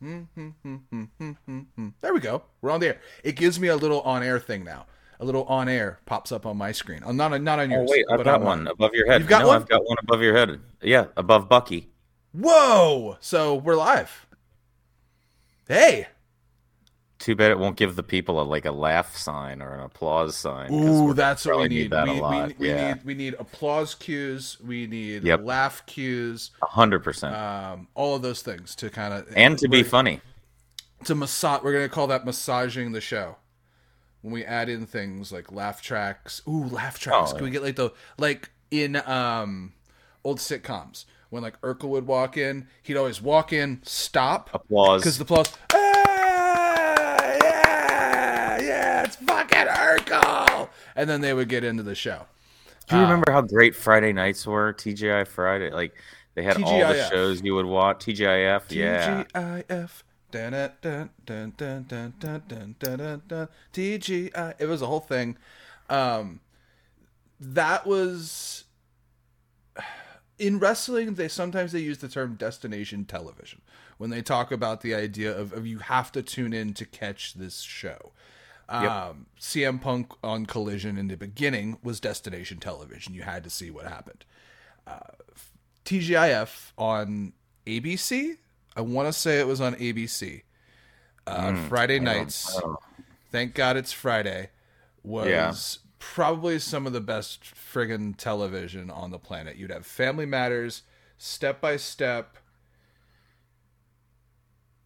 There we go. We're on the air. It gives me a little on air thing now. A little on air pops up on my screen. I'm not not on Oh yours. wait, I've got on one mine. above your head. You've got no, one? I've got one above your head. Yeah, above Bucky. Whoa! So we're live. Hey. Too bad it won't give the people a like a laugh sign or an applause sign. Ooh, that's what we probably need. That we, a lot. we, we yeah, need we need applause cues. We need Yep. laugh cues. a hundred percent. Um, all of those things to kind of And to be funny. to massage. We're gonna call that massaging the show. When we add in things like laugh tracks. Ooh, laugh tracks. Oh, Can we get like the like in um old sitcoms when like Urkel would walk in, he'd always walk in, stop, Applause. because the applause. "Ah, yeah, yeah, it's fucking Urkel, and then they would get into the show. Do you remember how great Friday nights were? TGI Friday, like they had all the shows you would watch. TGIF, yeah. TGIF. Dun, dun, dun, dun, dun, dun, dun, dun, dun. TGI. It was a whole thing. Um, that was in wrestling. They sometimes they use the term destination television when they talk about the idea of, of you have to tune in to catch this show. Um, CM Punk on Collision in the beginning was destination television. You had to see what happened. Uh, TGIF on ABC. I want to say it was on ABC. Uh, Friday nights. Thank God it's Friday. Was Yeah. probably some of the best friggin' television on the planet. You'd have Family Matters, Step by Step,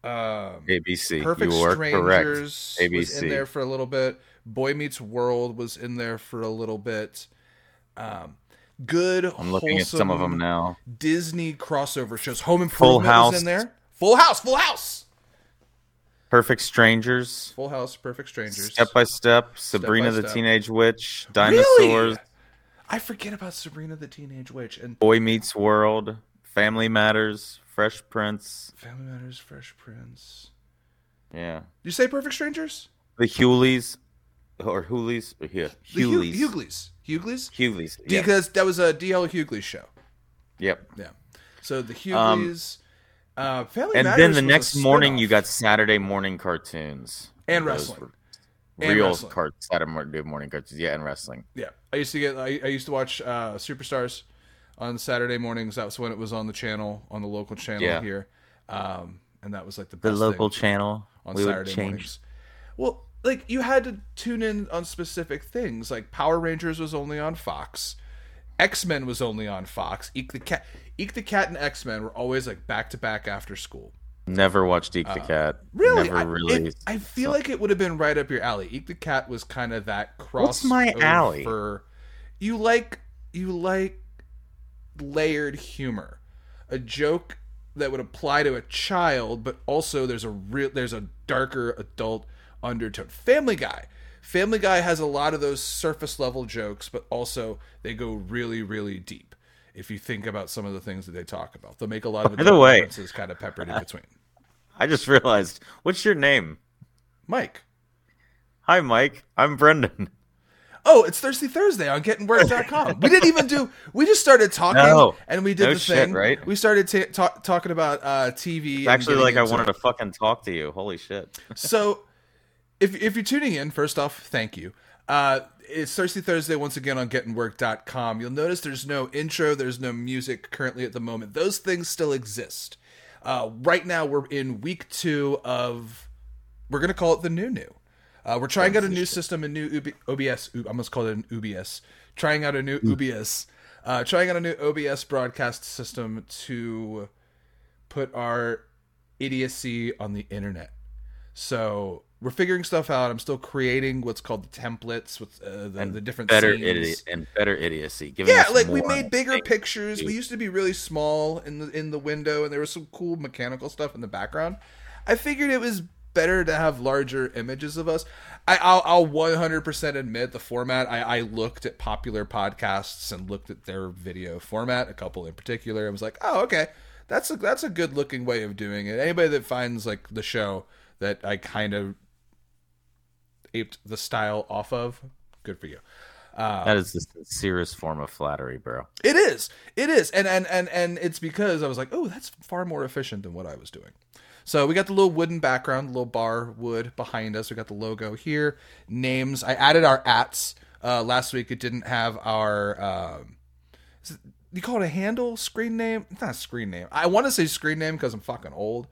um, ABC. Perfect you were correct. Strangers was in there for a little bit. Boy Meets World was in there for a little bit. Um, good. I'm looking at some of them now. Disney crossover shows. Home Improvement House. was in there. Full House, Full House, Perfect Strangers. Full House, Perfect Strangers. Step by Step, Sabrina the Step. Teenage Witch, Really? Dinosaurs, I forget about Sabrina the Teenage Witch and Boy Meets World, Family Matters, Fresh Prince. Family Matters, Fresh Prince. Yeah. You say Perfect Strangers? The Huleys. Or Huleys. Yeah. The Hu- Huleys. Hughleys. Hughleys? Yeah. Because that was a DL Hughley show. Yep. Yeah. So the Hughleys. uh, Family And Matters then the next morning, you got Saturday morning cartoons. And wrestling. And Real wrestling. cart Saturday morning, morning cartoons. Yeah, and wrestling. Yeah, I used to get. I, I used to watch uh, Superstars on Saturday mornings. That was when it was on the channel on the local channel Yeah. here, um, and that was like the The local channel. on we Saturday mornings. Well, like you had to tune in on specific things. Like Power Rangers was only on Fox. X Men was only on Fox. Eek the cat, Eek the cat, and X Men were always like back to back after school. Never watched Eek the Cat. Uh, Really, Never I, really. it- I feel like it would have been right up your alley. Eek the cat was kind of that cross. What's my alley? You like you like layered humor, a joke that would apply to a child, but also there's a real there's a darker adult undertone. Family Guy. Family Guy has a lot of those surface level jokes, but also they go really, really deep. If you think about some of the things that they talk about, they'll make a lot of By the way- references kind of peppered in between. I just realized. What's your name? Mike. Hi, Mike. I'm Brendon. Oh, it's Thirsty Thursday on gettingwork.com. we didn't even do. We just started talking, No. and we did No the shit, thing. right? We started ta ta- talking about uh, TV. It's actually like I wanted to. to fucking talk to you. Holy shit. So, if if you're tuning in, first off, thank you. Uh, it's Thirsty Thursday once again on gettingwork.com. You'll notice there's no intro, there's no music currently at the moment. Those things still exist. Uh, right now, we're in week two of. We're gonna call it the new new. Uh, we're trying out a new system, a new OBS. I almost called it an UBS. Trying out a new UBS. Uh, trying out a new OBS broadcast system to put our idiocy on the internet. So we're figuring stuff out. I'm still creating what's called the templates with uh, the, the different better scenes. idiot and better idiocy. Giving Yeah, like we made bigger pictures. We used to be really small in the in the window, and there was some cool mechanical stuff in the background. I figured it was better to have larger images of us. I, I'll, I'll 100% admit the format. I, I looked at popular podcasts and looked at their video format, a couple in particular. I was like, oh, okay, that's a that's a good looking way of doing it. Anybody that finds like the show that I kind of aped the style off of, good for you. Uh, that is the sincerest form of flattery, bro. It is. It is. And and and and it's because I was like, "Oh, that's far more efficient than what I was doing." So we got the little wooden background, little bar wood behind us. We got the logo here, names. I added our ats. Uh, last week it didn't have our. Um, it, you call it a handle screen name? It's not a screen name. I want to say screen name because I'm fucking old,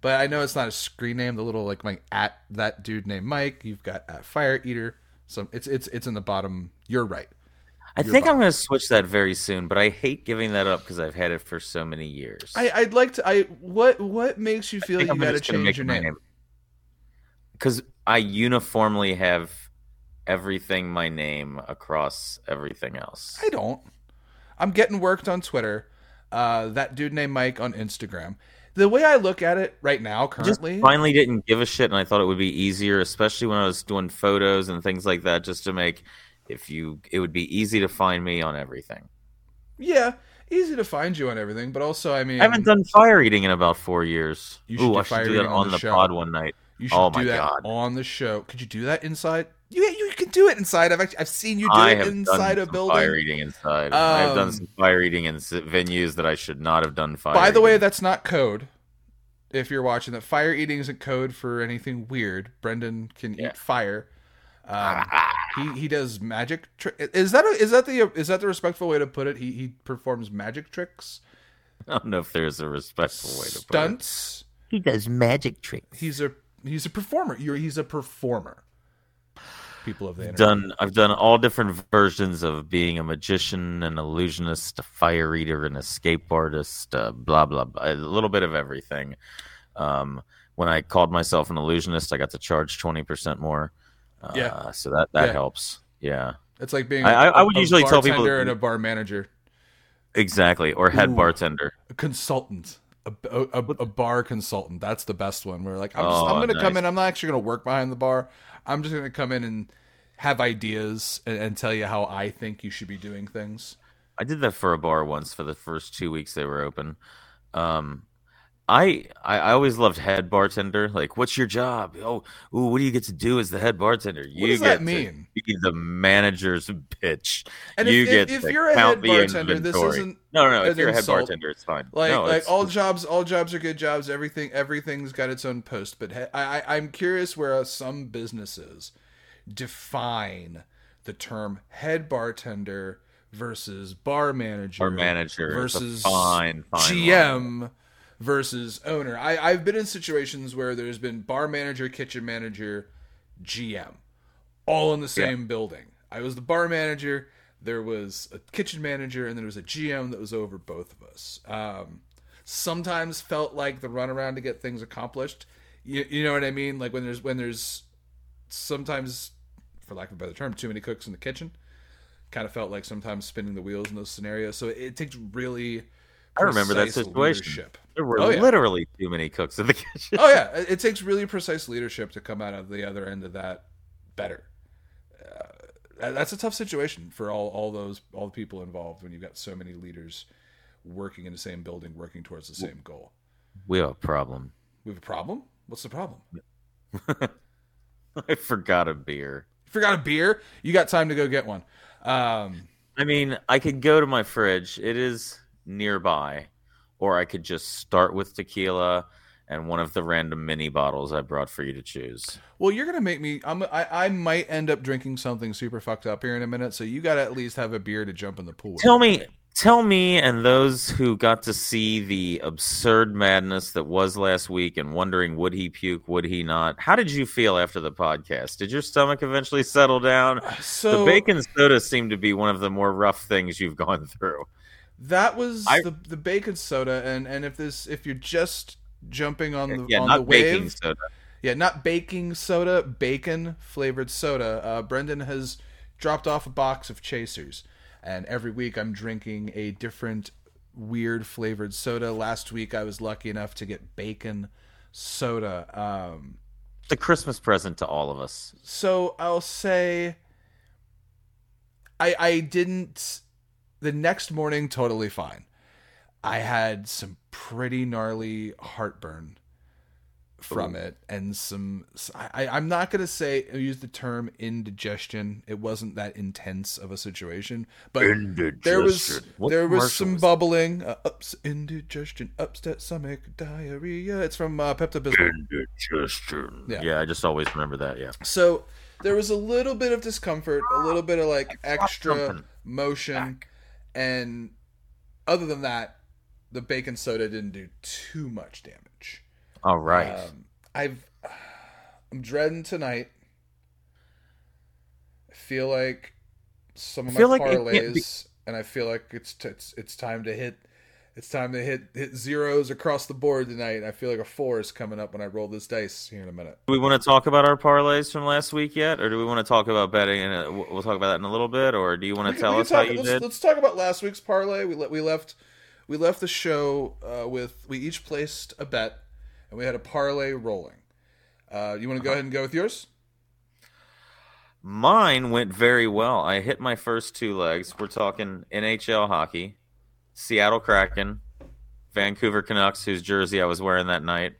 but I know it's not a screen name. The little like my at that dude named Mike. You've got at Fire Eater. So it's it's it's in the bottom. You're right. I think fine. I'm going to switch that very soon, but I hate giving that up because I've had it for so many years. I, I'd like to. I what what makes you feel you got to change your name? because I uniformly have everything my name across everything else. I don't. I'm getting worked on Twitter. Uh, that dude named Mike on Instagram. The way I look at it right now, just currently, finally didn't give a shit, and I thought it would be easier, especially when I was doing photos and things like that, just to make if you it would be easy to find me on everything. yeah, easy to find you on everything. But also, I mean, I haven't done fire eating in about four years. You should Ooh, do I fire should do that eating on on the the pod one night. you should oh do my that God. on the show. Could you do that inside? You you can do it inside. I've actually, I've seen you do I it inside a building. fire eating inside. Um, done some fire eating in venues that I should not have done fire. By the way, that's not code. If you're watching that, fire eating isn't code for anything weird. Brendon can Yeah. eat fire. Um, he he does magic. Tri- is that a, is that the is that the respectful way to put it? He he performs magic tricks, I don't know if there's a respectful way to put it. stunts. He does magic tricks. He's a he's a performer. You're he's a performer. People of the internet. done I've done all different versions of being a magician, an illusionist, a fire eater, an escape artist, uh, blah blah blah, a little bit of everything. Um, when I called myself an illusionist, I got to charge twenty percent more. Uh, Yeah. so that that Yeah. helps. Yeah, It's like being. I- a- I would a usually tell people- bartender and a bar manager, exactly. Or head Ooh. bartender. a consultant, a, a, a, bar consultant. That's the best one. We're like, I'm, just, Oh, I'm going to come in. I'm not actually going to work behind the bar. I'm just going to come in and have ideas and, and tell you how I think you should be doing things. I did that for a bar once for the first two weeks they were open. Um, I, I I always loved head bartender. Like, what's your job? Oh, ooh, what do you get to do as the head bartender? You does get that to mean? be the manager's bitch. And you if, get if, if you're a head bartender, this isn't No, no, no. If you're a head bartender, it's fine. like no, like all jobs. All jobs are good jobs. Everything everything's got its own post. But he, I, I I'm curious where uh, some businesses define the term head bartender versus bar manager Bar manager versus fine, fine line. Versus owner. I, I've been in situations where there's been bar manager, kitchen manager, GM, all in the same building. I was the bar manager. There was a kitchen manager, and then there was a GM that was over both of us. Um, sometimes felt like the runaround to get things accomplished. You, you know what I mean? Like when there's when there's sometimes, for lack of a better term, too many cooks in the kitchen. Kind of felt like sometimes spinning the wheels in those scenarios. So it, it takes really. I remember that situation. leadership. There were Oh, yeah. literally too many cooks in the kitchen. oh yeah, it takes really precise leadership to come out of the other end of that better. Uh, that's a tough situation for all all those all the people involved when you've got so many leaders working in the same building, working towards the same goal. We have a problem. We have a problem. What's the problem? I forgot a beer. You forgot a beer. You got time to go get one. Um, I mean, I could go to my fridge. It is nearby, or I could just start with tequila and one of the random mini bottles I brought for you to choose. well, you're gonna make me. I'm. I, I might end up drinking something super fucked up here in a minute. So you got to at least have a beer to jump in the pool. Tell me, tell me, and those who got to see the absurd madness that was last week and wondering would he puke, would he not? How did you feel after the podcast? Did your stomach eventually settle down? So the bacon soda seemed to be one of the more rough things you've gone through. That was I- the the bacon soda, and and if this if you're just jumping on the yeah, on not the baking wave, soda. yeah, not baking soda, bacon flavored soda. Uh, Brendon has dropped off a box of chasers, and every week I'm drinking a different weird flavored soda. Last week I was lucky enough to get bacon soda. Um, a Christmas present to all of us. so I'll say I I didn't the next morning totally fine. I had some pretty gnarly heartburn from it and some I, I'm not gonna say use the term indigestion. It wasn't that intense of a situation, but there was What there was some was bubbling, uh, ups indigestion, upset stomach, diarrhea. It's from uh, Pepto Bismol. Indigestion. Yeah. Yeah. I just always remember that. Yeah. So there was a little bit of discomfort, a little bit of like extra motion, and other than that, the baking soda didn't do too much damage. All right. Um, I've I'm dreading tonight. I feel like some of my like parlays, be- and I feel like it's t- it's it's time to hit. It's time to hit hit zeros across the board tonight. I feel like a four is coming up when I roll this dice here in a minute. do we want to talk about our parlays from last week yet, or do we want to talk about betting? And we'll talk about that in a little bit, or do you want to tell us can how you let's, did? Let's talk about last week's parlay. We le- we left we left the show uh, with we each placed a bet, and we had a parlay rolling. Uh, you want to go ahead and go with yours? Mine went very well. I hit my first two legs. We're talking NHL hockey, Seattle Kraken, Vancouver Canucks, whose jersey I was wearing that night,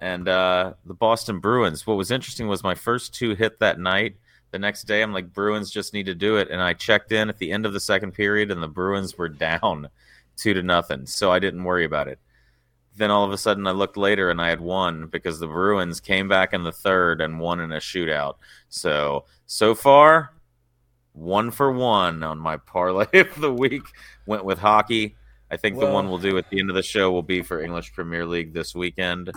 and uh, the Boston Bruins. What was interesting was my first two hit that night. The next day, I'm like, Bruins just need to do it. And I checked in at the end of the second period, and the Bruins were down two to nothing. So I didn't worry about it. Then all of a sudden, I looked later and I had won because the Bruins came back in the third and won in a shootout. So, so far, one for one on my parlay of the week. Went with hockey. I think the one we'll do at the end of the show will be for English Premier League this weekend,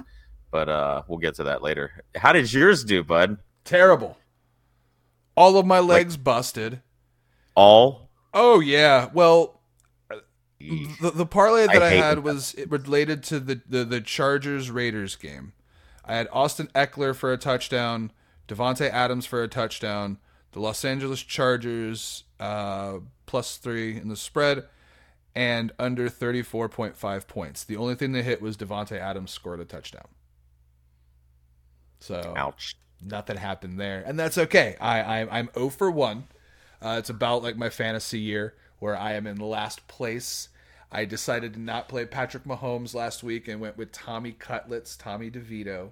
but uh, we'll get to that later. How did yours do, bud? Terrible. All of my legs busted. All? Oh yeah. Well, the, the parlay that I I, had was it related to the, the the Chargers Raiders game. I had Austin Ekeler for a touchdown, Davante Adams for a touchdown, the Los Angeles Chargers uh, plus three in the spread, and under thirty four point five points. The only thing they hit was Davante Adams scored a touchdown. So Ouch. nothing happened there, and that's okay. I, I I'm 0 for one. Uh, it's about like my fantasy year where I am in last place. I decided to not play Patrick Mahomes last week and went with Tommy Cutlets, Tommy DeVito.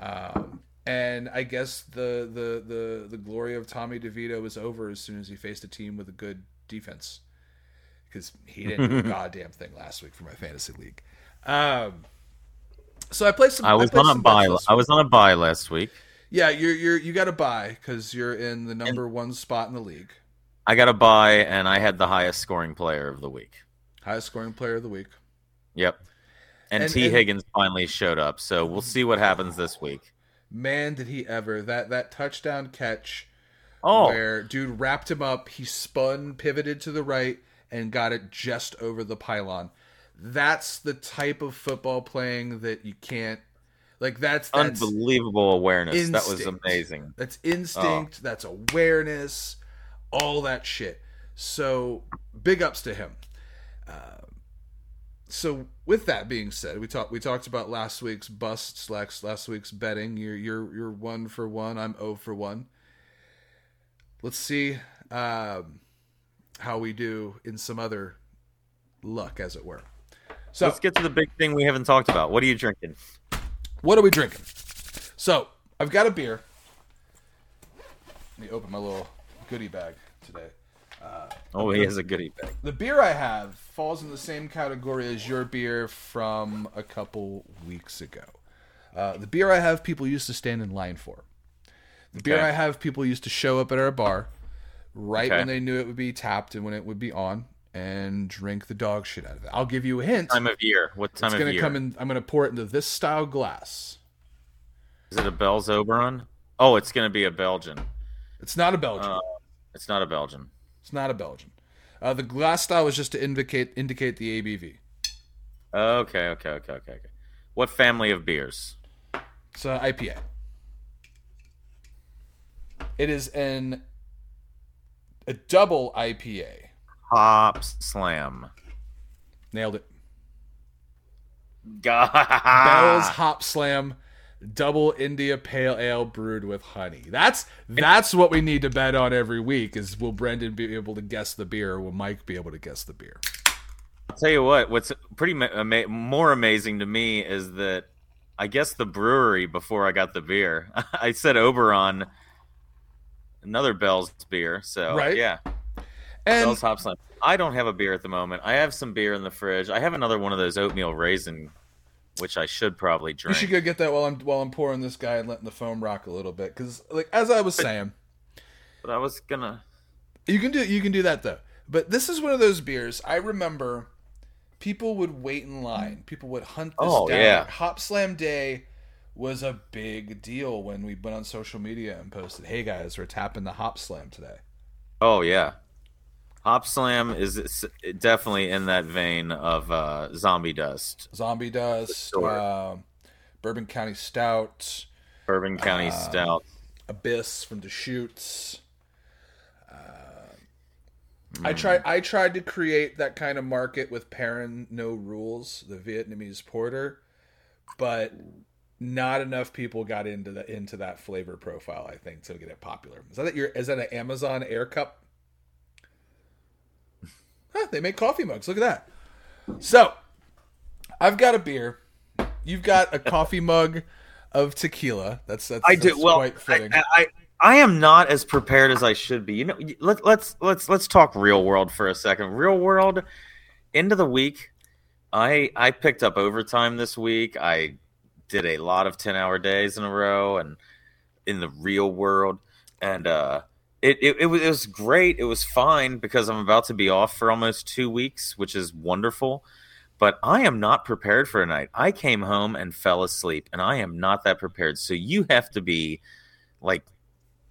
Um, and I guess the, the the the glory of Tommy DeVito was over as soon as he faced a team with a good defense because he didn't do a goddamn thing last week for my fantasy league. Um, so I played some. I was played on a buy. I was on a buy last week. yeah, you're you're you got to buy because you're in the number one spot in the league, I got a buy, and I had the highest scoring player of the week. highest scoring player of the week. Yep. And, And- T. and- Higgins finally showed up, so we'll see what happens this week. Man, did he ever that that touchdown catch Oh, where dude wrapped him up, he spun, pivoted to the right, and got it just over the pylon. That's the type of football playing that you can't like. That's that's unbelievable awareness. That was amazing. That's instinct. That's awareness. All that shit. So big ups to him. Um, so with that being said, we talked we talked about last week's busts, last last week's betting. You're you're you're one for one. I'm zero for one. Let's see um, how we do in some other luck, as it were. So Let's get to the big thing we haven't talked about. What are you drinking? what are we drinking? So I've got a beer. Let me open my little goodie bag today. Oh, he has a goodie bag. The beer I have falls in the same category as your beer from a couple weeks ago. Uh, the beer I have, people used to stand in line for. The beer I have, people used to show up at our bar right Okay. when they knew it would be tapped and when it would be on and drink the dog shit out of it. I'll give you a hint. Time of year. What time it's going to year? come in. I'm going to pour it into this style glass. Is it a Bell's Oberon? Oh, it's going to be a Belgian. It's not a Belgian. Uh, It's not a Belgian. It's not a Belgian. Uh, the glass style was just to indicate indicate the ABV. Okay, okay, okay, okay, okay. What family of beers? It's an IPA. It is an a double IPA. Hops Slam. Nailed it. God. Bell's Hop Slam double India Pale Ale brewed with honey. That's that's what we need to bet on every week. Is will Brendon be able to guess the beer, or will Mike be able to guess the beer? I'll tell you what. What's pretty ama- more amazing to me is that I guess the brewery before I got the beer. I said Oberon, another Bell's beer. So Right. yeah, And Bell's Hop I don't have a beer at the moment. I have some beer in the fridge. I have another one of those oatmeal raisin, which I should probably drink. You should go get that while I'm while I'm pouring this guy and letting the foam rock a little bit. Because like as I was saying, But I was gonna. you can do you can do that though. But this is one of those beers I remember. People would wait in line. People would hunt this Oh, down. yeah. Hop Slam Day was a big deal when we went on social media and posted, "Hey guys, we're tapping the Hop Slam today." Oh yeah, Hop Slam is definitely in that vein of uh, Zombie Dust, Zombie Dust, sure. um, Bourbon County Stout, Bourbon County Uh, Stout. Abyss from Deschutes. I tried. I tried to create that kind of market with Perrin No Rules, the Vietnamese porter, but not enough people got into the into that flavor profile. I think to get it popular. Is that your? Is that an Amazon Air Cup? Huh, they make coffee mugs. Look at that. So, I've got a beer. You've got a coffee mug of tequila. That's that's. I do that's well. Quite I, fitting. I, I I am not as prepared as I should be. You know, let, let's let's let's talk real world for a second. Real world, end of the week. I I picked up overtime this week. I did a lot of ten hour days in a row, and in the real world, and uh, it, it it was it was great. It was fine because I'm about to be off for almost two weeks, which is wonderful. But I am not prepared for a night. I came home and fell asleep, and I am not that prepared. So you have to be like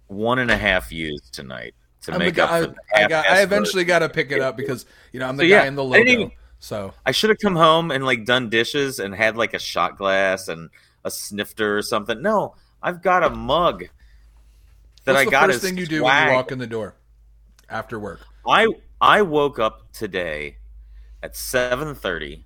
one and a half used tonight to I'm make guy, up for I, I got. I eventually got to pick it up because you know I'm the So, guy yeah, in the logo. even- so I should have come home and like done dishes and had like a shot glass and a snifter or something. No, I've got a mug that what's I the got first as thing you do when you walk in the door after work? I I woke up today at 7:30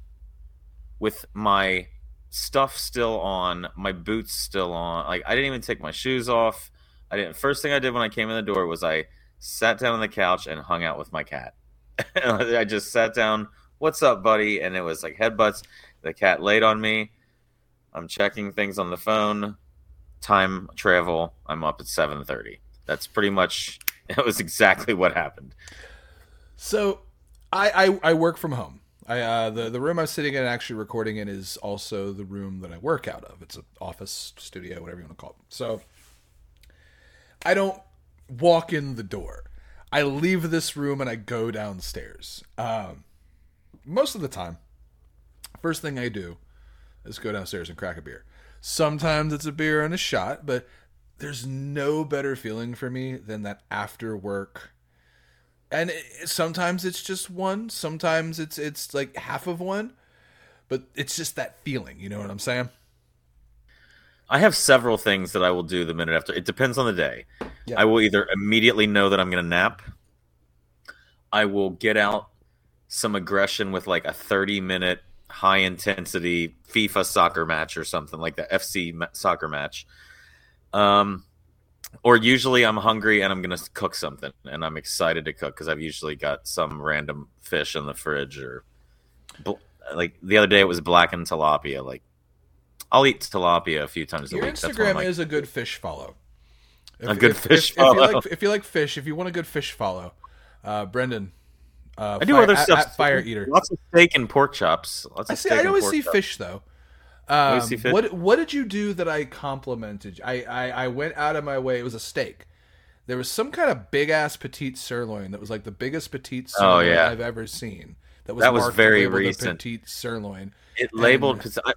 with my stuff still on, my boots still on. Like I didn't even take my shoes off. I didn't first thing I did when I came in the door was I sat down on the couch and hung out with my cat. I just sat down, "What's up, buddy?" and it was like headbutts. The cat laid on me. I'm checking things on the phone. Time travel. I'm up at 7:30. That's pretty much it was exactly what happened. So I I, I work from home. I uh, the the room I'm sitting in actually recording in is also the room that I work out of. It's an office studio, whatever you want to call it. So I don't walk in the door. I leave this room and I go downstairs. Um, most of the time, first thing I do is go downstairs and crack a beer. Sometimes it's a beer and a shot, but there's no better feeling for me than that after work. And it, sometimes it's just one, sometimes it's it's like half of one, but it's just that feeling, you know what I'm saying? I have several things that I will do the minute after. It depends on the day. Yeah. I will either immediately know that I'm going to nap. I will get out some aggression with like a 30 minute high intensity FIFA soccer match or something like the FC soccer match. Um, or usually I'm hungry and I'm going to cook something and I'm excited to cook because I've usually got some random fish in the fridge or like the other day it was blackened tilapia. Like I'll eat tilapia a few times a Your week. That's one of Instagram my- is a good fish follow. A good fish if, If you, follow. like, if you like fish, if you want a good fish follow, uh, Brendon. Uh, I do Fire- other at- stuff. at Fire Eater. Lots of steak and pork chops. Lots I see. steak I always see chops. fish though. Um, see fish? What What did you do that I complimented? I, I I went out of my way. It was a steak. There was some kind of big ass petite sirloin that was like the biggest petite Oh, sirloin yeah. I've ever seen. That was That was very labeled recent. petite sirloin. It labeled. And- cause I,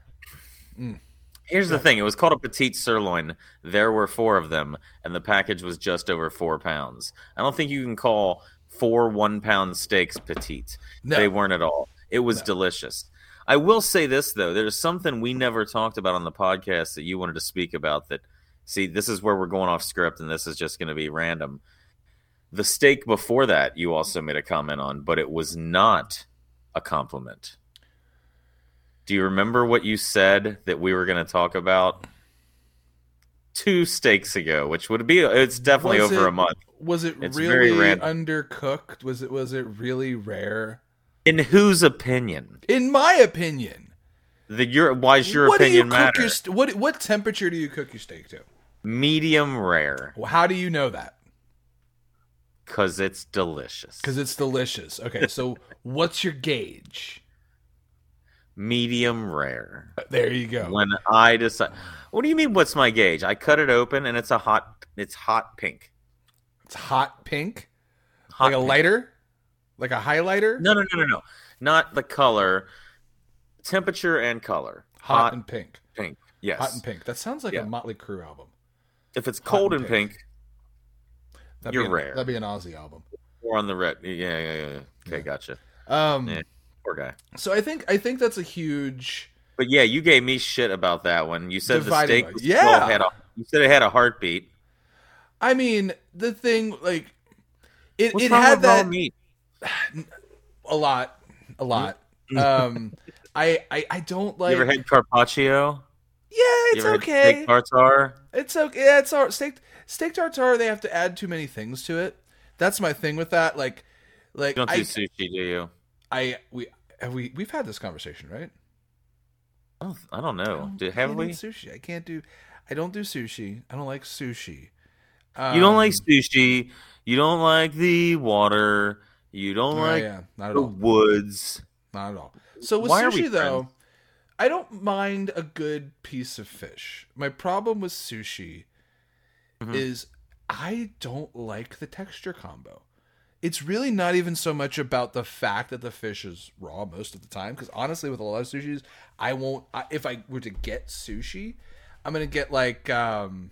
Here's the thing: it was called a petite sirloin. There were four of them, and the package was just over four pounds. I don't think you can call four one-pound steaks petite. No. They weren't at all. It was delicious. I will say this though: there's something we never talked about on the podcast that you wanted to speak about. That see, this is where we're going off script, and this is just going to be random. The steak before that, you also made a comment on, but it was not a compliment. Do you remember what you said that we were going to talk about two steaks ago, which would be it's definitely Was over it- a month. Was it It's really undercooked? Was it Was it really rare? In whose opinion? In my opinion, The your why does your what do you opinion matter? your what what temperature do you cook your steak to? Medium rare, Well, how do you know that? cause it's delicious. Because it's delicious. Okay, so what's your gauge? Medium rare. There you go. When I decide, what do you mean? What's my gauge? I cut it open and it's a hot. It's hot pink. It's hot pink, Hot like a pink. lighter, like a highlighter. No, no, no, no, no. Not the color. Temperature and color. hot, Hot, and pink. pink. Yes. Hot and pink. That sounds like Yeah. a Motley Crue album. If it's Hot cold and and pink, That'd You're be an, rare. That'd be an Aussie album. or on the red. Yeah, yeah, yeah. yeah. Okay, Yeah. gotcha. Um, Yeah. Poor guy. so I think I think that's a huge. But yeah, you gave me shit about that one. You said the steak was Yeah. a, you said it had a heartbeat. I mean, the thing like it, What's it wrong had with raw that meat? a lot, a lot. um, I, I I don't like. you ever had carpaccio? yeah, You it's ever had okay. steak tartare? It's okay. Yeah, it's all steak steak tartare. They have to add too many things to it. That's my thing with that. Like, like You don't I, do sushi, do you? I we have we we've had this conversation, right? I don't, I don't I know. don't- Do, I have we? sushi? I can't do. I don't do sushi. I don't like sushi. You don't like Um, sushi. You don't like the water. You don't oh, like yeah, not at the all. woods. Not at all. So with Why sushi though, I don't mind a good piece of fish. My problem with sushi Mhm. is I don't like the texture combo. It's really not even so much about the fact that the fish is raw most of the time. Because honestly, with a lot of sushis, I won't. I, if I were to get sushi, I'm gonna get like um,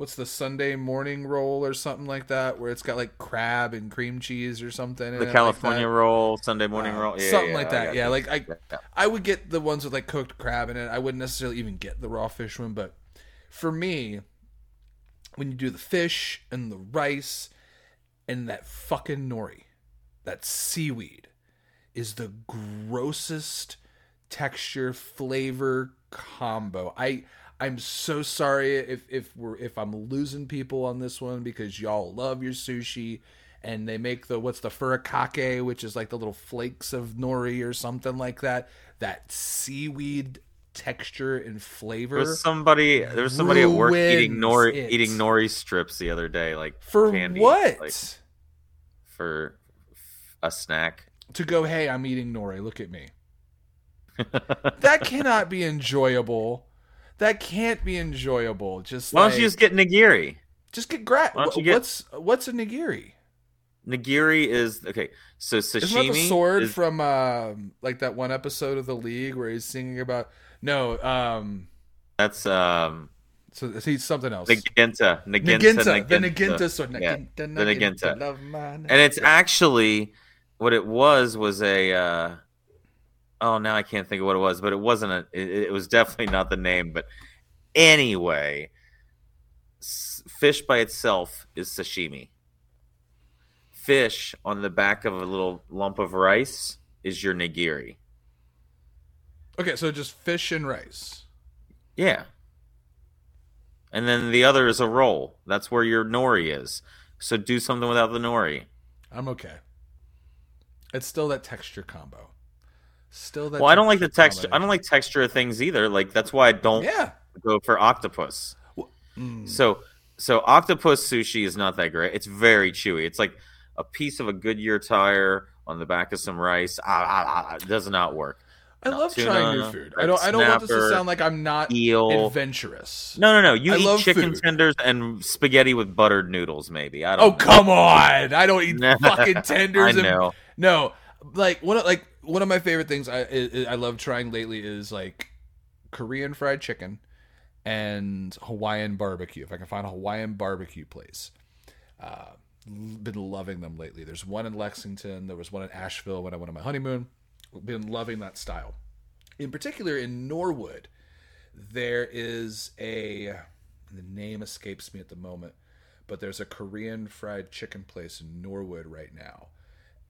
what's the Sunday morning roll or something like that, where it's got like crab and cream cheese or something. in The it like California roll, Sunday morning Uh, roll, yeah, something yeah, like that. Yeah, like I. I would get the ones with like cooked crab in it. I wouldn't necessarily even get the raw fish one, but for me, when you do the fish and the rice and that fucking nori, that seaweed is the grossest texture flavor combo. I I'm so sorry if if we're if I'm losing people on this one because y'all love your sushi and they make the what's the furikake which is like the little flakes of nori or something like that that seaweed texture and There flavor was somebody. There was somebody at work eating nori, it. eating nori strips the other day, like for candy, what like, for a snack. to go hey I'm eating nori look at me that cannot be enjoyable that can't be enjoyable just Why don't like, you just get nigiri? just get gra- why don't you get- what's what's a nigiri Nigiri is okay. So sashimi Isn't that the sword is, from um, like that one episode of the League where he's singing about? No, um, that's um so he's something else. Nagenta, Nagenta, Naginta, the Naginta sword. Yeah, Naginta, the Naginta. mine. and it's actually what it was was a uh oh now i can't think of what it was but it wasn't a it, it was definitely not the name but anyway fish by itself is sashimi fish on the back of a little lump of rice is your nigiri okay, so just fish and rice. yeah and then the other is a roll that's where your nori is so do something without the nori I'm okay. It's still that texture combo. Still that. well i don't like the texture i don't like texture of things either like that's why i don't Yeah. go for octopus. Mm. So so octopus sushi is not that great. It's very chewy. It's like a piece of a Goodyear tire on the back of some rice. Ah, ah, ah, it does not work. I No, love tuna, trying new food. I don't. I don't want this to sound like I'm not Eel. adventurous. No, no, no. You I eat chicken food. tenders and spaghetti with buttered noodles, maybe. I don't. Oh know. come on! I don't eat fucking tenders. I and know. No, like one of like one of my favorite things I I, I love trying lately is like Korean fried chicken and Hawaiian barbecue. If I can find a Hawaiian barbecue place, uh, been loving them lately. There's one in Lexington. There was one in Asheville when I went on my honeymoon. Been loving that style. In particular, in Norwood, there is a the name escapes me at the moment, but there's a Korean fried chicken place in Norwood right now,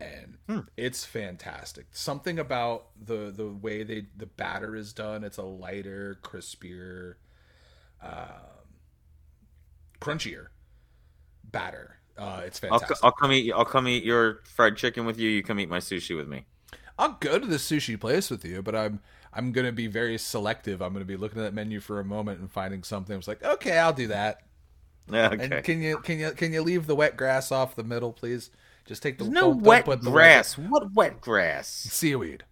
and it's fantastic. Something about the the way they the batter is done. It's a lighter, crispier, um, crunchier batter. Uh, it's I'll, fantastic. I'll come eat. I'll come eat your fried chicken with you. You come eat my sushi with me. I'll go to the sushi place with you, but I'm I'm gonna be very selective. I'm gonna be looking at that menu for a moment and finding something. It's like, okay, I'll do that. Yeah, And can you can you can you leave the wet grass off the middle, please? Just take the There's no don't- don't wet the grass. What wet grass? seaweed.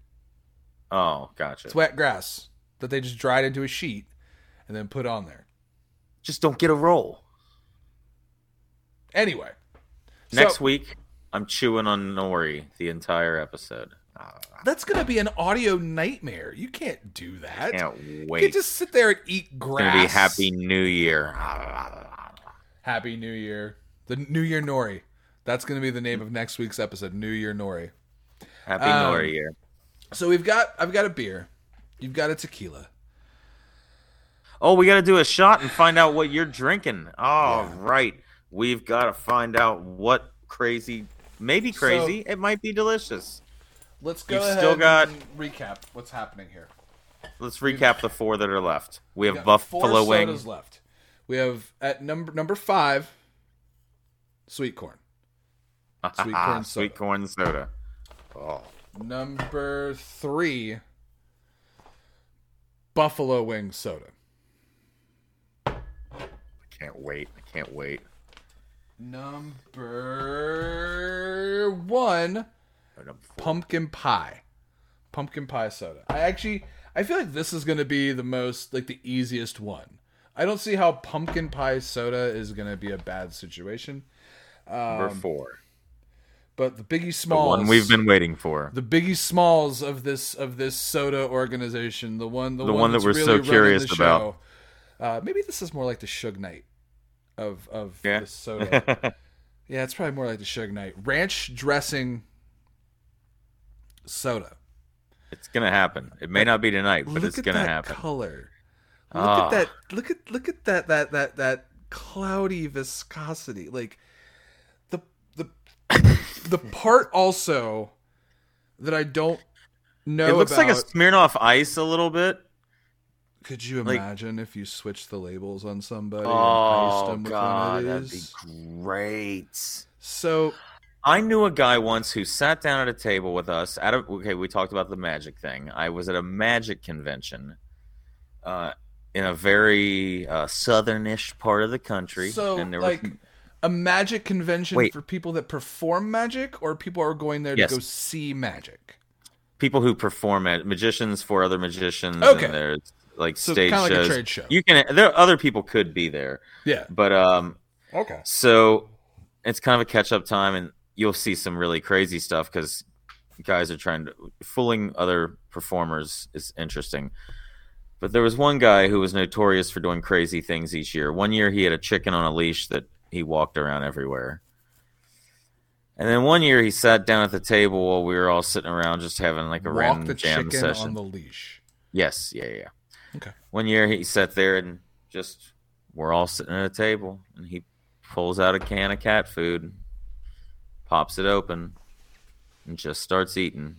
Oh, gotcha. It's wet grass that they just dried into a sheet and then put on there. Just don't get a roll. Anyway, Next so, week, I'm chewing on nori the entire episode. Ah. that's gonna be an audio nightmare. You can't do that. Can't wait. You can't just sit there and eat It's grass. gonna be Happy New Year. Ah. Happy New Year. The New Year Nori. That's gonna be the name of next week's episode. New Year Nori. Happy Um, New Year. So we've got I've got a beer. You've got a tequila. Oh, we got to do a shot and find out what you're drinking. Oh, right. We've got to find out what crazy, maybe So- crazy. it might be delicious. Let's go You've ahead still got- and recap what's happening here. Let's recap the four that are left. We have buffalo wings. left. We have at number number five, sweet corn. Sweet corn soda. Sweet corn soda. Oh, Number three, buffalo wing soda. I can't wait. I can't wait. Number one, pumpkin pie. Pumpkin pie soda. I actually I feel like this is going to be the most like the easiest one. I don't see how pumpkin pie soda is going to be a bad situation. Number um, four. But the Biggie Smalls, the one we've been waiting for. the Biggie Smalls of this of this soda organization, the one the, The one, one that we're really so curious about. Uh, maybe this is more like the Suge Knight of of Yeah. the soda. yeah, it's probably more like the Suge Knight ranch dressing soda. It's gonna happen. It may not be tonight, but it's gonna happen. color. Look Ah. at that. Look at look at that that that that cloudy viscosity. Like the the the part also that I don't know It looks like a about- Smirnoff Ice a little bit. Could you Like- imagine if you switched the labels on somebody Oh iced them with god, that'd be great. So I knew a guy once who sat down at a table with us. At a, okay, we talked about the magic thing. I was at a magic convention, uh, in a very uh, southernish part of the country, so and there like was a magic convention Wait. for people that perform magic or people are going there Yes. to go see magic. people who perform at magicians for other magicians. Okay. and there's like So stage kinda like a shows. trade show. You can there other people could be there, Yeah. but um, Okay. So it's kind of a catch up time, and you'll see some really crazy stuff because guys are trying to fooling other performers is interesting. But there was one guy who was notorious for doing crazy things each year. One year he had a chicken on a leash that he walked around everywhere. And then one year he sat down at the table while we were all sitting around just having like a Walk random the jam chicken session. on the leash. Yes, yeah, yeah. Okay. One year he sat there and just we're all sitting at a table and he pulls out a can of cat food, pops it open, and just starts eating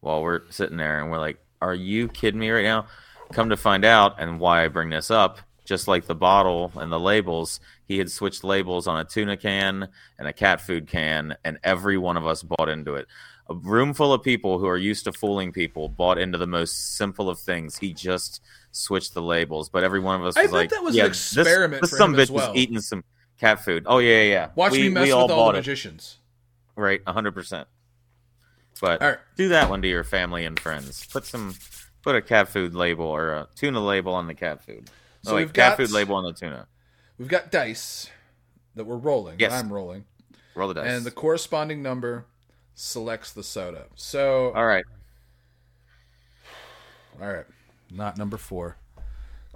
while we're sitting there and we're like, Are you kidding me right now? Come to find out and why I bring this up, just like the bottle and the labels, he had switched labels on a tuna can and a cat food can, and every one of us bought into it a room full of people who are used to fooling people bought into the most simple of things. He just switched the labels, but every one of us was bet like, that was an experiment This, for this some bitch well. is eating some cat food." Oh yeah, yeah. yeah. Watch we, me mess with all all the it, magicians. right? hundred percent. But right. do that one to your family and friends. Put some, put a cat food label or a tuna label on the cat food. So like we've cat got- food label on the tuna. We've got dice that we're rolling. Yes. I'm rolling. Roll the dice. And the corresponding number selects the soda. So all right. All right, not number four.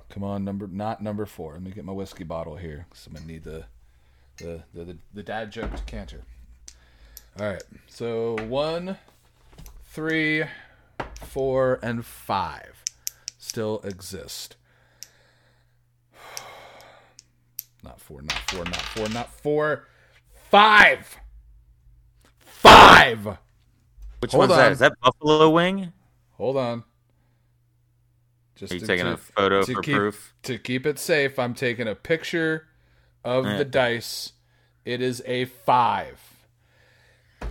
Come on, number not number four. Let me get my whiskey bottle here. Cause I'm gonna need the the the, the, the dad joke decanter. All right, so one, three, four, and five still exist. Not four, not four, not four, not four. Five. Five. Which Hold one's that? on. Is that buffalo wing? Hold on. Just Are you to- taking to- a photo to for keep, proof? To keep it safe, I'm taking a picture of Yeah. the dice. It is a five.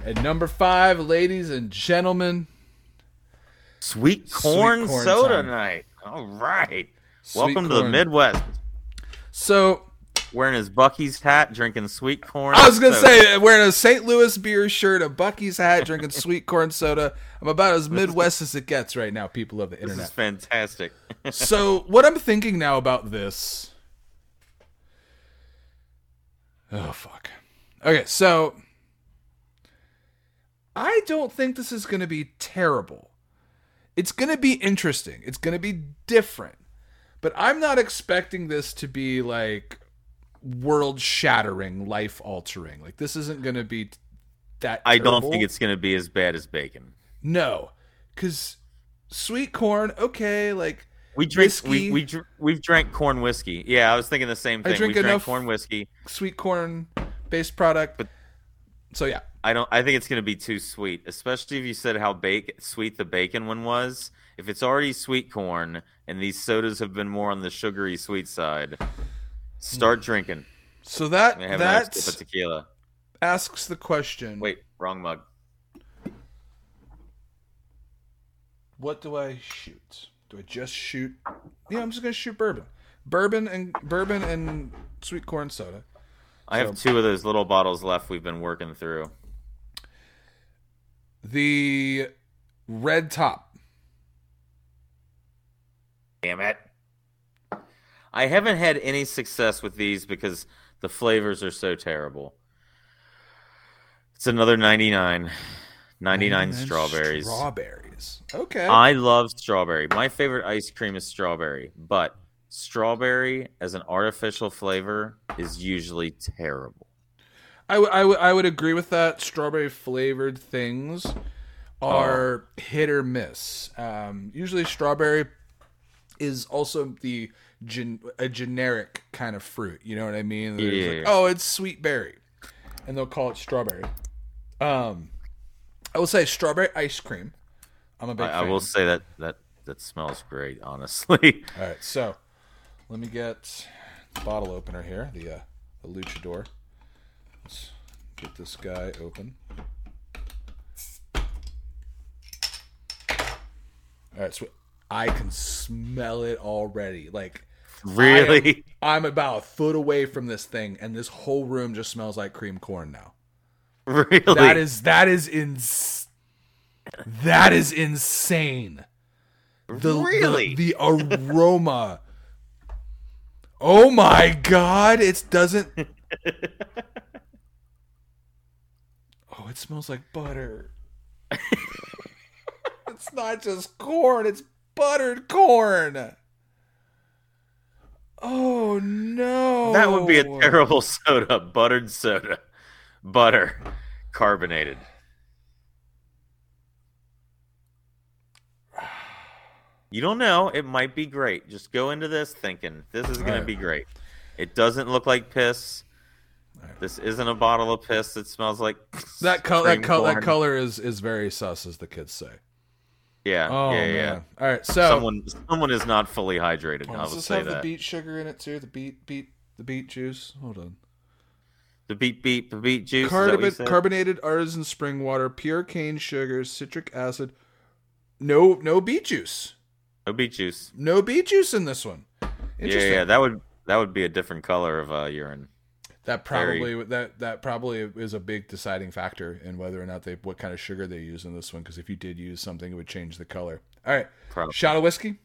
At number five, ladies and gentlemen, Sweet corn, corn soda time. night. All right. Sweet Welcome to the. Midwest. so Wearing his Buc-ee's hat, drinking sweet corn. I was gonna soda. say wearing a St. Louis beer shirt, a Buc-ee's hat, drinking sweet corn soda. I'm about as Midwest as it gets right now, people of the internet. this is fantastic. So what I'm thinking now about this. Oh fuck. Okay, so I don't think this is going to be terrible. It's going to be interesting. It's going to be different. But I'm not expecting this to be like world shattering, life altering. Like this isn't going to be that I don't think it's going to be as bad as bacon. No. Cuz sweet corn, okay, like We drink. Whiskey. We we dr- we've drank corn whiskey. Yeah, I was thinking the same I thing. drink we drank enough- corn whiskey. sweet corn based product. But- so yeah. I don't. I think it's going to be too sweet, especially if you said how bake sweet the bacon one was. If it's already sweet corn and these sodas have been more on the sugary sweet side, start hmm. drinking. So that I'm gonna have another that tequila. asks the question. Wait, wrong mug. what do I shoot? Do I just shoot? Yeah, I'm just gonna shoot bourbon, bourbon and bourbon and sweet corn soda. I have two of those little bottles left. We've been working through. The red top. Damn it! I haven't had any success with these because the flavors are so terrible. It's another 99. 99 And strawberries. Strawberries. Okay. I love strawberry. My favorite ice cream is strawberry, but strawberry as an artificial flavor is usually terrible. I, w- I, w- I would agree with that. Strawberry flavored things are hit or miss. Um, usually, strawberry is also the gen- a generic kind of fruit. You know what I mean? There's like, Yeah. oh, it's sweet berry, and they'll call it strawberry. Um, I will say strawberry ice cream. I'm a big. I, I will say that that that smells great, honestly. All right, so let me get the bottle opener here, the uh, the luchador. Let's get this guy open. All right, so I can smell it already. Like really? I am, I'm about a foot away from this thing, and this whole room just smells like cream corn now. really? That is that is ins- that is insane. The, Really? the, the aroma. oh my god! It doesn't. oh, it smells like butter. it's not just corn; it's buttered corn. Oh no! that would be a terrible soda, buttered soda. Butter carbonated. You don't know. It might be great. Just go into this thinking this is going to be great. It doesn't look like piss. This isn't a bottle of piss that smells like That color, that, col- that color is is very sus, as the kids say. Yeah, Oh yeah, man! yeah. All right, so Someone, someone is not fully hydrated. Oh, I this say have the beet sugar in it too? The beet, beet, the beet juice. Hold on. The beet, beet, the beet juice. is that what you Carbon, carbonated artisan spring water, pure cane sugar, citric acid. No, no beet juice. no beet juice. No beet juice in this one. Yeah, Interesting. yeah, that would that would be a different color of uh, urine. That probably that that probably is a big deciding factor in whether or not they what kind of sugar they use in this one. Because if you did use something, it would change the color. All right, Probably. shot of whiskey.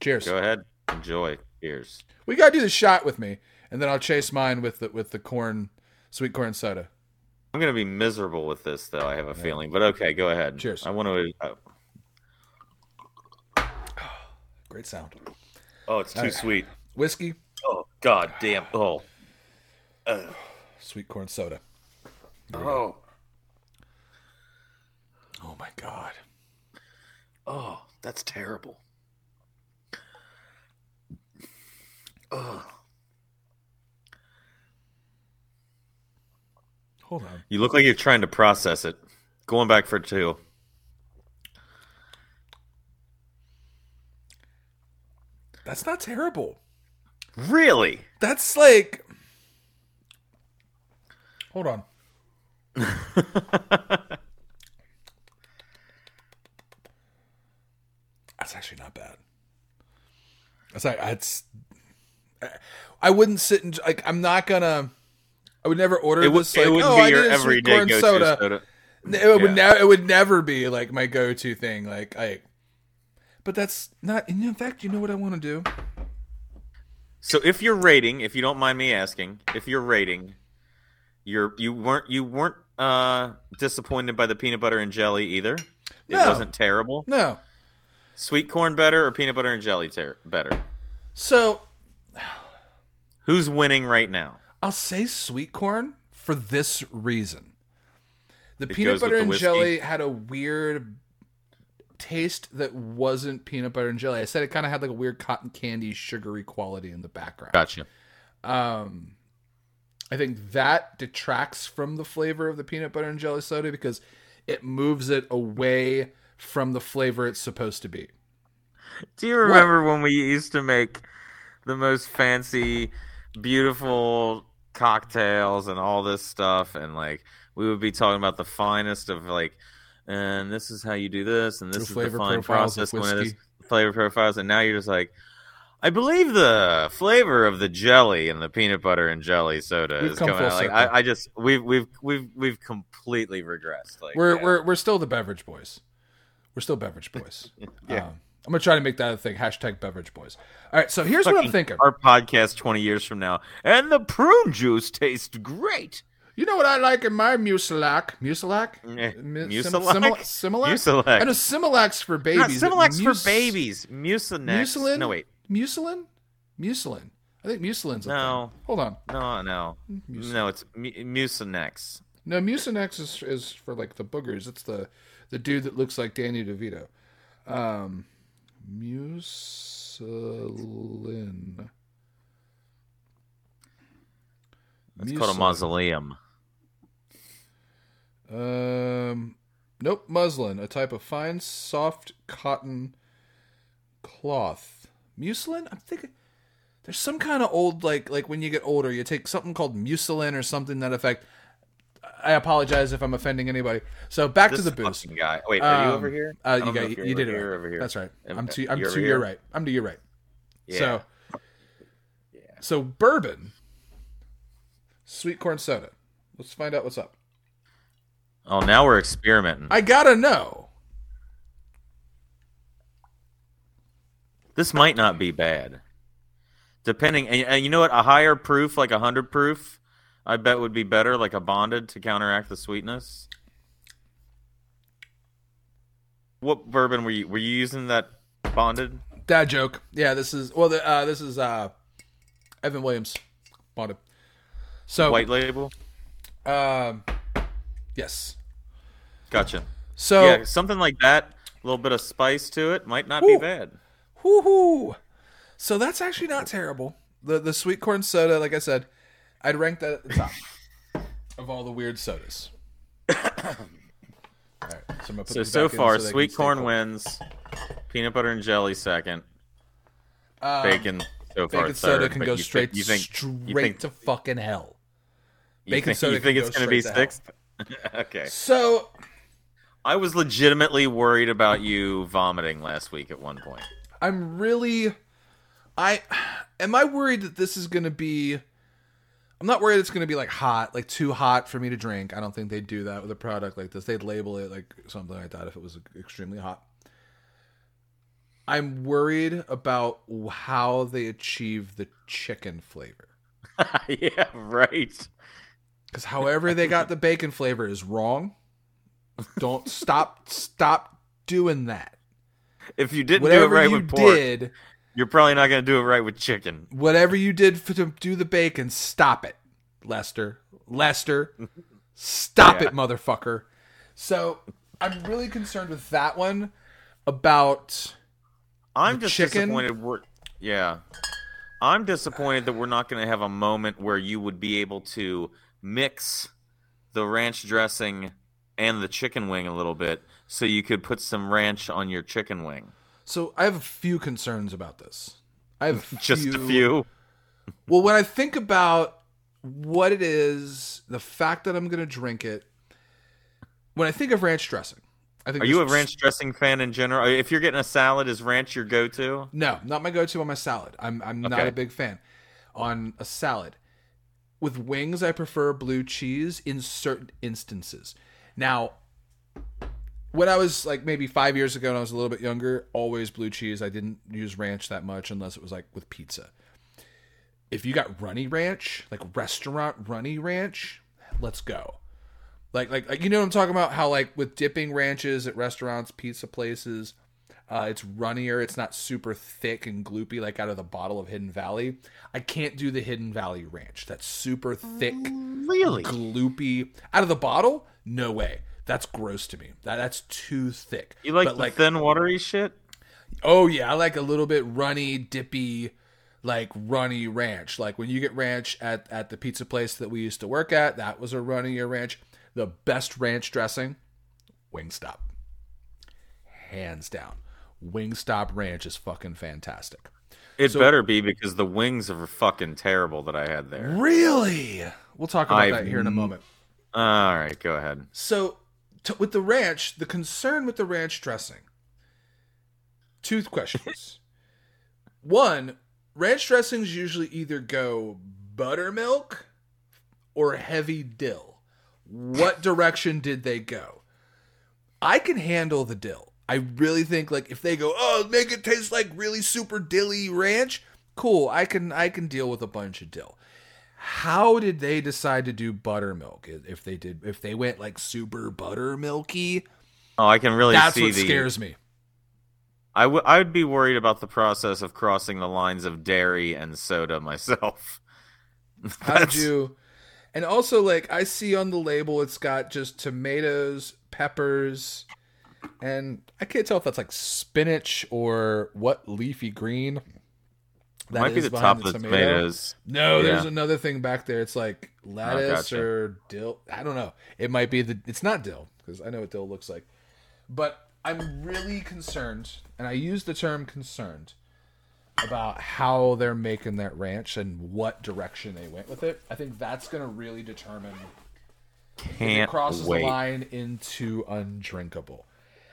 Cheers. Go ahead, enjoy. Cheers. We gotta do the shot with me, and then I'll chase mine with the with the corn, sweet corn soda. I'm gonna be miserable with this, though. I have a feeling, but okay, go ahead. Cheers. I want to. Uh, Great sound. oh, it's too Alright. sweet. Whiskey, Oh, god damn. Oh, sweet corn soda. oh, Oh my god. oh, that's terrible. Oh, Hold on. you look like you're trying to process it. Going back for two. That's not terrible. Really? That's like. Hold on. That's actually not bad. That's like it's. I wouldn't sit and like. I'm not gonna. I would never order It, would, this. it like, wouldn't oh, be I your everyday go-to soda. soda. It would Yeah. never. It would never be like my go-to thing. Like I. But that's not. In fact, you know what I want to do. So if you're rating, if you don't mind me asking, if you're rating, you're you weren't you weren't uh disappointed by the peanut butter and jelly either. It No. wasn't terrible. No. Sweet corn better or peanut butter and jelly ter- better? So Who's winning right now? I'll say sweet corn for this reason. The It peanut butter the and whiskey. jelly had a weird taste that wasn't peanut butter and jelly. I said it kind of had like a weird cotton candy sugary quality in the background. Gotcha. Um I think that detracts from the flavor of the peanut butter and jelly soda because it moves it away from the flavor it's supposed to be. Do you remember when we used to make the most fancy, beautiful cocktails and all this stuff, and like we would be talking about the finest of like, and this is how you do this, and this The is the fine of process when it is flavor profiles, and now you're just like. I believe the flavor of the jelly and the peanut butter and jelly soda We've is coming out. Like. I, I just we've we've we've we've completely regressed. Like We're yeah. we're we're still the beverage boys. We're still beverage boys. Yeah. Um, I'm gonna try to make that a thing. Hashtag beverage boys. All right, so here's what I'm thinking. Our podcast 20 years from now. And the prune juice tastes great. You know what I like in my Mucilac? Mucilac? Eh, Mucilac? Simil- Similac? Mucilac. I know Similac's for babies. but Similac Mus- for babies. Mucinex. Mucilin? No, wait. Mucilin? Mucilin. I think Mucilin's a No. thing. Hold on. No, no. Mucilin. No, it's mu- Mucinex. No, Mucinex is, is for like the boogers. It's the the dude that looks like Danny DeVito. Um, Mucilin. It's called a mausoleum. Um, nope, muslin, a type of fine, soft cotton cloth. Mucilin? I'm thinking there's some kind of old like like when you get older, you take something called mucilin or something that effect. I apologize if I'm offending anybody. So back This to the booze. fucking guy. Wait, are you Um, over here? Uh, you got you, you're did over it right. over here. That's right. I'm to I'm you're to over your right. I'm to your right. Yeah. So so bourbon, sweet corn soda. Let's find out what's up. oh, now we're experimenting. I gotta know. This might not be bad. Depending, and, and you know what? A higher proof, like a hundred proof, I bet would be better, like a bonded to counteract the sweetness. What bourbon were you were you using that bonded? Dad joke. Yeah, this is well. The, uh, this is uh, Evan Williams it. So, White label. um, yes. Gotcha. So, yeah, something like that. A little bit of spice to it might not be bad. Whoo So that's actually not terrible. The the sweet corn soda, like I said, I'd rank that at the top of all the weird sodas. all right, so So so far, can sweet corn cold. wins. Peanut butter and jelly second. Um, Bacon so far Bacon third. soda can go you straight Think, you think? straight you think- to fucking hell. bacon think, soda You think it's go going to be straight to hell. sixth? okay. So I was legitimately worried about you vomiting last week at one point. I'm really I am I worried that this is going to be I'm not worried it's going to be like hot, like too hot for me to drink. I don't think they'd do that with a product like this. They'd label it like something like that if it was extremely hot. I'm worried about how they achieve the chicken flavor. yeah, right. Cuz however they got the bacon flavor is wrong. Don't stop stop doing that. If you didn't Whatever do it right you with pork, did, you're probably not going to do it right with chicken. whatever you did for, to do the bacon, stop it, Lester. Lester, stop Yeah. it, motherfucker. So I'm really concerned with that one about I'm just chicken? disappointed. We're yeah. I'm disappointed that we're not going to have a moment where you would be able to mix the ranch dressing and the chicken wing a little bit, so you could put some ranch on your chicken wing. so I have a few concerns about this. I have a Just a few. Well, when I think about what it is, the fact that I'm going to drink it, when I think of ranch dressing, I think Are you a ranch dressing fan in general? If you're getting a salad, is ranch your go-to? No, not my go-to on my salad. I'm I'm not a big fan on a salad. With wings, I prefer blue cheese in certain instances. Now, when I was like maybe five years ago, and I was a little bit younger, always blue cheese. I didn't use ranch that much unless it was like with pizza. If you got runny ranch, like restaurant runny ranch, let's go. Like, like, like you know what I'm talking about? How like with dipping ranches at restaurants, pizza places, uh, it's runnier. It's not super thick and gloopy like out of the bottle of Hidden Valley. I can't do the Hidden Valley ranch. That's super thick, Really? gloopy. Out of the bottle, no way. That's gross to me. That that's too thick. You like But, the thin, watery shit? Oh yeah, I like a little bit runny, dippy, like runny ranch. Like when you get ranch at at the pizza place that we used to work at, that was a runnier ranch. The best ranch dressing, Wingstop. Hands down. Wingstop ranch is fucking fantastic. It So- better be because the wings are fucking terrible that I had there. Really? We'll talk about I've that here in a moment. All right, go ahead. So, t- with the ranch, the concern with the ranch dressing, two questions. One, ranch dressings usually either go buttermilk or heavy dill. What direction did they go? I can handle the dill. I really think like if they go, oh, make it taste like really super dilly ranch, cool. I can I can deal with a bunch of dill. How did they decide to do buttermilk? If they did, if they went like super buttermilky, Oh, I can really that's see what the. scares me. I w- I would be worried about the process of crossing the lines of dairy and soda myself. How did you? And also, like I see on the label, it's got just tomatoes, peppers, and I can't tell if that's like spinach or what leafy green. It might be the top of the tomato. tomatoes. No, there's another thing back there. It's like lettuce gotcha. or dill. I don't know. It might be the. It's not dill because I know what dill looks like. But I'm really concerned, and I use the term concerned about how they're making that ranch and what direction they went with it. I think that's going to really determine if it Can't crosses wait. the line into undrinkable.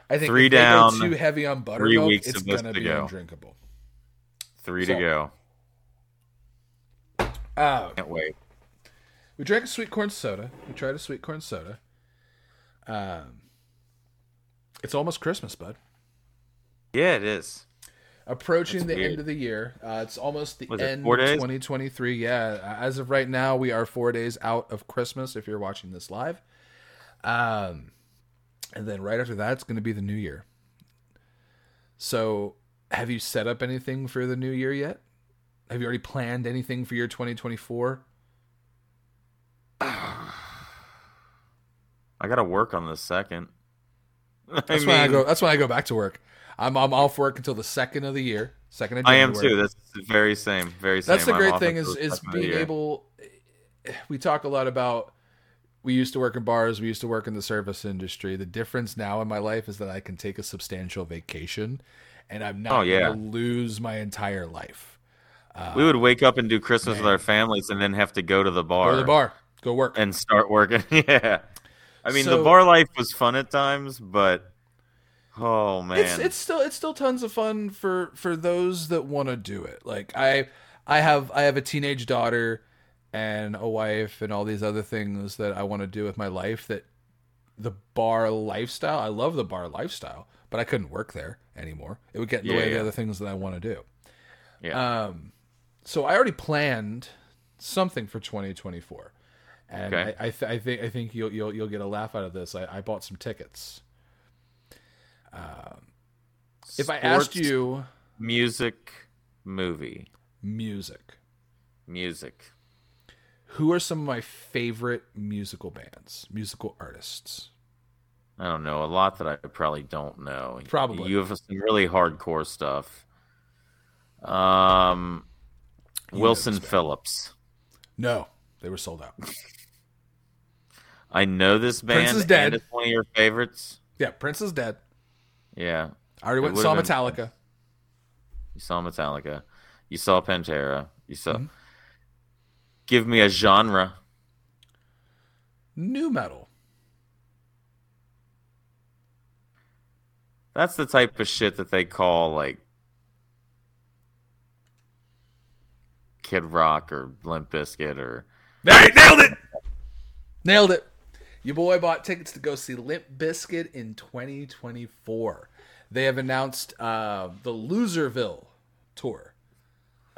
I think Three if they down, too heavy on buttermilk, weeks it's going to to be go. undrinkable. Three So- to go. Uh, Can't wait. We drank a sweet corn soda. We tried a sweet corn soda. Um, it's almost Christmas, bud. Yeah, it is. Approaching That's the weird. end of the year. Uh, it's almost the Was end of 2023. Yeah, as of right now, we are four days out of Christmas. If you're watching this live, um, and then right after that, it's going to be the New Year. So, have you set up anything for the New Year yet? Have you already planned anything for your 2024? I gotta work on the second. I That's when I go. That's when I go back to work. I'm I'm off work until the second of the year. Second of I am too. That's the very same. Very same. That's the great thing is is second of the being able. We talk a lot about. We used to work in bars. We used to work in the service industry. The difference now in my life is that I can take a substantial vacation, and I'm not Oh, yeah. going to lose my entire life. We would wake up and do Christmas with our families, and then have to go to the bar, Go to the bar. Go work. and start working. yeah, I mean So- the bar life was fun at times, but oh man, it's it's still it's still tons of fun for for those that want to do it. Like I I have I have a teenage daughter and a wife and all these other things that I want to do with my life that the bar lifestyle. I love the bar lifestyle, but I couldn't work there anymore. It would get in the Yeah, way of the other things that I want to do. yeah. Um, so I already planned something for 2024, and Okay. I I, th- I think I think you'll you'll you'll get a laugh out of this. I, I bought some tickets. Um. If I asked you music, movie, music, music. who are some of my favorite musical bands, musical artists? I don't know a lot that I probably don't know. Probably. you have some really hardcore stuff. Um, know Wilson. Phillips. No, they were sold out. I know this band. Prince is dead. It's one of your favorites. Yeah, Prince is dead. Yeah, I already went and saw would've been- Metallica. you saw Metallica. You saw Pantera. You saw. Mm-hmm. Give me a genre. New metal. That's the type of shit that they call like Kid Rock or Limp Bizkit or Hey, nailed it. Nailed it. Your boy bought tickets to go see Limp Bizkit in 2024. They have announced uh, the Loserville tour.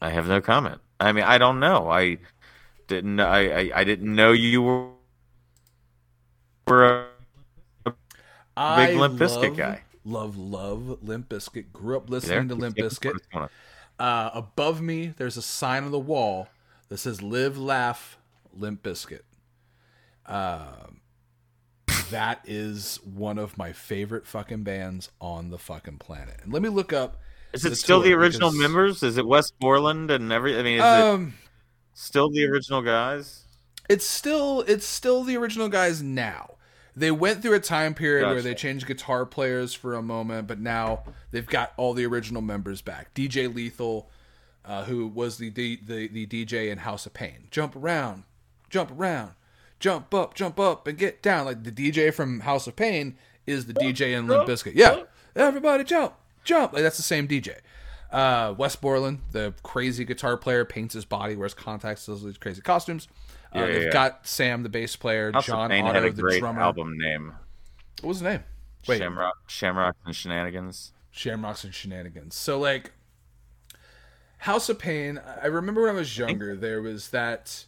I have no comment. I mean, I don't know. I didn't. I I, I didn't know you were, were a I big Limp Bizkit guy. Love, love Limp Bizkit. Grew up listening to Limp Bizkit. What's going on? Uh, above me, there's a sign on the wall that says "Live, Laugh, Limp Bizkit." Um, that is one of my favorite fucking bands on the fucking planet. And let me look up. Is it still the original because- members? Is it Wes Borland and every? I mean, is it Um, still the original guys? it's still it's still the original guys now. They went through a time period where they changed guitar players for a moment, but now they've got all the original members back. DJ Lethal, uh, who was the, D, the the DJ in House of Pain, jump around, jump around, jump up, jump up, and get down. Like the DJ from House of Pain is the DJ in Limp Bizkit. Yeah, everybody jump, jump. Like that's the same DJ. Uh, Wes Borland, the crazy guitar player, paints his body, wears contacts, does these crazy costumes. Uh, Yeah, they've yeah. got Sam, the bass player, House John Otto, had a the great drummer. album name. What was his name? Wait, Shamrock, Shamrock and Shenanigans. Shamrocks and Shenanigans. So like House of Pain, I remember when I was younger, there was that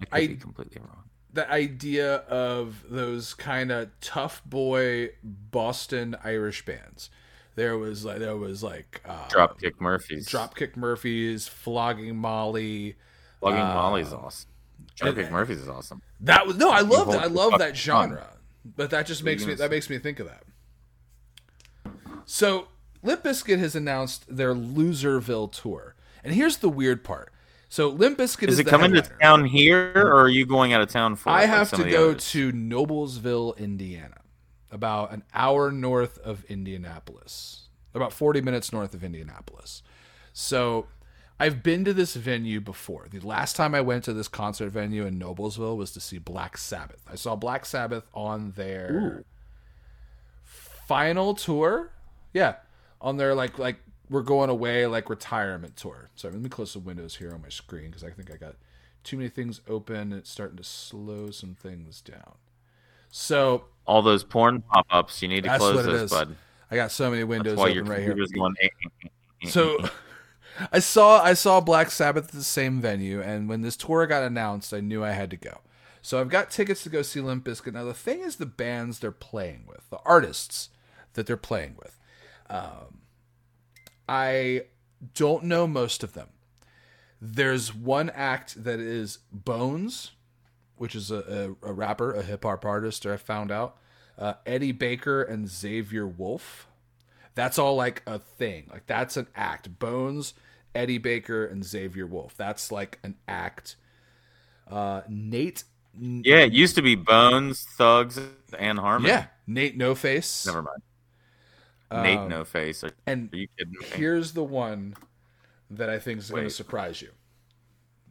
I could I- be completely wrong. the idea of those kind of tough boy Boston Irish bands. There was like there was like uh, Dropkick Murphys. Dropkick Murphys, Flogging Molly. Flogging uh, Molly's awesome. Dropkick Murphys is awesome. That was no, I love that. I love that genre. But that just makes me that makes me think of that. So Limp Bizkit has announced their Loserville tour, and here's the weird part. So Limp Bizkit is, Is it coming to town here, or are you going out of town for? I like have to go others? to Noblesville, Indiana, about an hour north of Indianapolis, about 40 minutes north of Indianapolis. So I've been to this venue before. The last time I went to this concert venue in Noblesville was to see Black Sabbath. I saw Black Sabbath on their final tour. Yeah, on their like like we're going away like retirement tour. So let me close the windows here on my screen because I think I got too many things open. It's starting to slow some things down. So all those porn pop-ups. You need to close those, bud. I got so many windows That's why your open right here. eh, eh, eh, So. I saw I saw Black Sabbath at the same venue, and when this tour got announced, I knew I had to go. So I've got tickets to go see Limp Bizkit. Now the thing is, the bands they're playing with, the artists that they're playing with, um, I don't know most of them. There's one act that is Bones, which is a, a, a rapper, a hip hop artist. I found out uh, Eddy Baker and Xavier Wulf. That's all like a thing. Like that's an act. Bones, Eddy Baker, and Xavier Wulf. That's like an act. Uh, Nate. yeah, it used to be Bones, Thugs, and Harmony. Yeah, Nate No Face. never mind. Nate Um, No Face. Are, And are you kidding me? here's the one that I think is going to surprise you.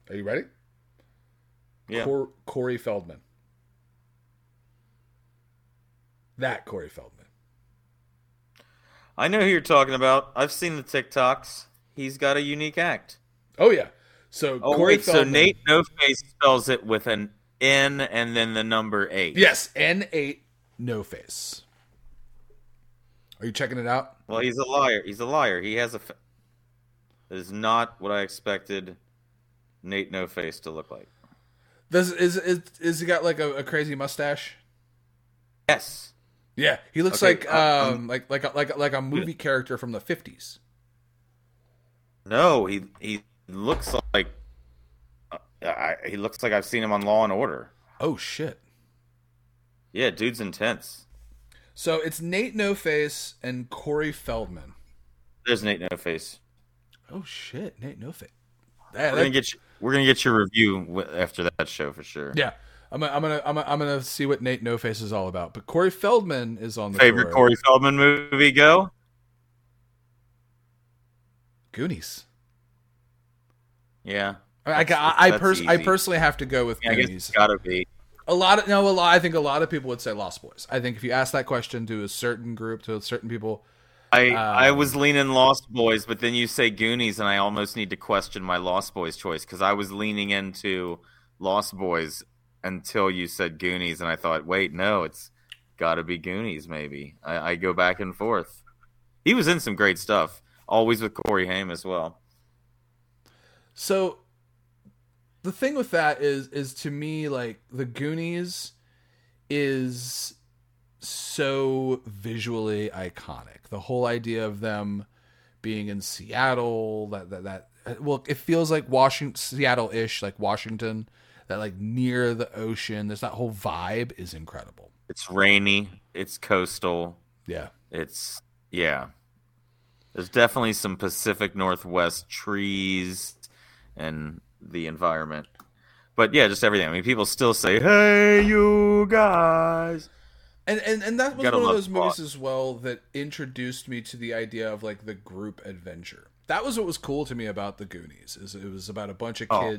Are you ready? Yeah. Cor- Corey Feldman. That Corey Feldman. I know who you're talking about. I've seen the TikToks. He's got a unique act. Oh yeah. So Oh Corey wait, Feldman. so Nate No Face spells it with an N and then the number eight. Yes, N eight No Face. Are you checking it out? Well, he's a liar. He's a liar. He has a. Fa- that is not what I expected Nate No Face to look like. Does is is is he got like a, a crazy mustache? Yes. Yeah, he looks Okay, like um like like a, like a- like a movie character from the fifties. No, he he looks like. uh, I, he looks like I've seen him on Law and Order. Oh shit! Yeah, dude's intense. So it's Nate No Face and Corey Feldman. There's Nate No Face. Oh shit, Nate No Face. We're gonna get you, we're gonna get your review after that show for sure. yeah, I'm gonna, I'm gonna I'm gonna I'm gonna see what Nate No Face is all about. But Corey Feldman is on the Favorite. Corey Feldman movie? Go. Goonies. Yeah. I I, I, I, pers- I personally have to go with Yeah, I guess Goonies. it's gotta be. A lot of no, a lot. I think a lot of people would say Lost Boys. I think if you ask that question to a certain group, to certain people, I Um, I was leaning Lost Boys, but then you say Goonies, and I almost need to question my Lost Boys choice because I was leaning into Lost Boys until you said Goonies, and I thought, wait, no, it's got to be Goonies. Maybe I, I go back and forth. He was in some great stuff, always with Corey Haim as well. So the thing with that is is to me like the Goonies is so visually iconic. The whole idea of them being in Seattle, that that, that well, it feels like Washington Seattle-ish, like Washington, that like near the ocean. There's that whole vibe is incredible. It's rainy. It's coastal. Yeah. It's yeah. There's definitely some Pacific Northwest trees and the environment. But yeah, just everything. I mean, people still say, "Hey, you guys." And and and that was one of those movies as well that introduced me to the idea of like the group adventure. That was what was cool to me about the Goonies. Is it was about a bunch of Oh.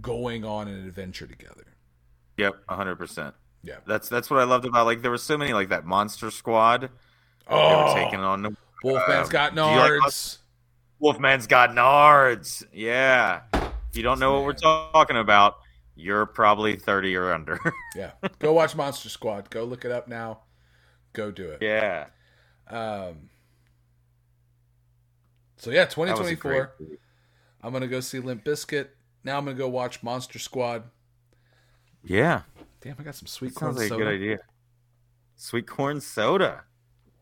Going on an adventure together. Yep, 100%. Yeah. That's that's what I loved about like there were so many like that Monster Squad. Oh, They Oh, were taking on the Wolfman's uh, got you like nards. Wolfman's got nards. Yeah. If you don't know what we're talking about, you're probably 30 or under. yeah, go watch Monster Squad. Go look it up now. Go do it. yeah. Um. So yeah, That was a 2024. I'm gonna go see Limp Bizkit. Now I'm gonna go watch Monster Squad. Yeah. Damn, I got some sweet That corn sounds like soda. a good idea. Sweet corn soda.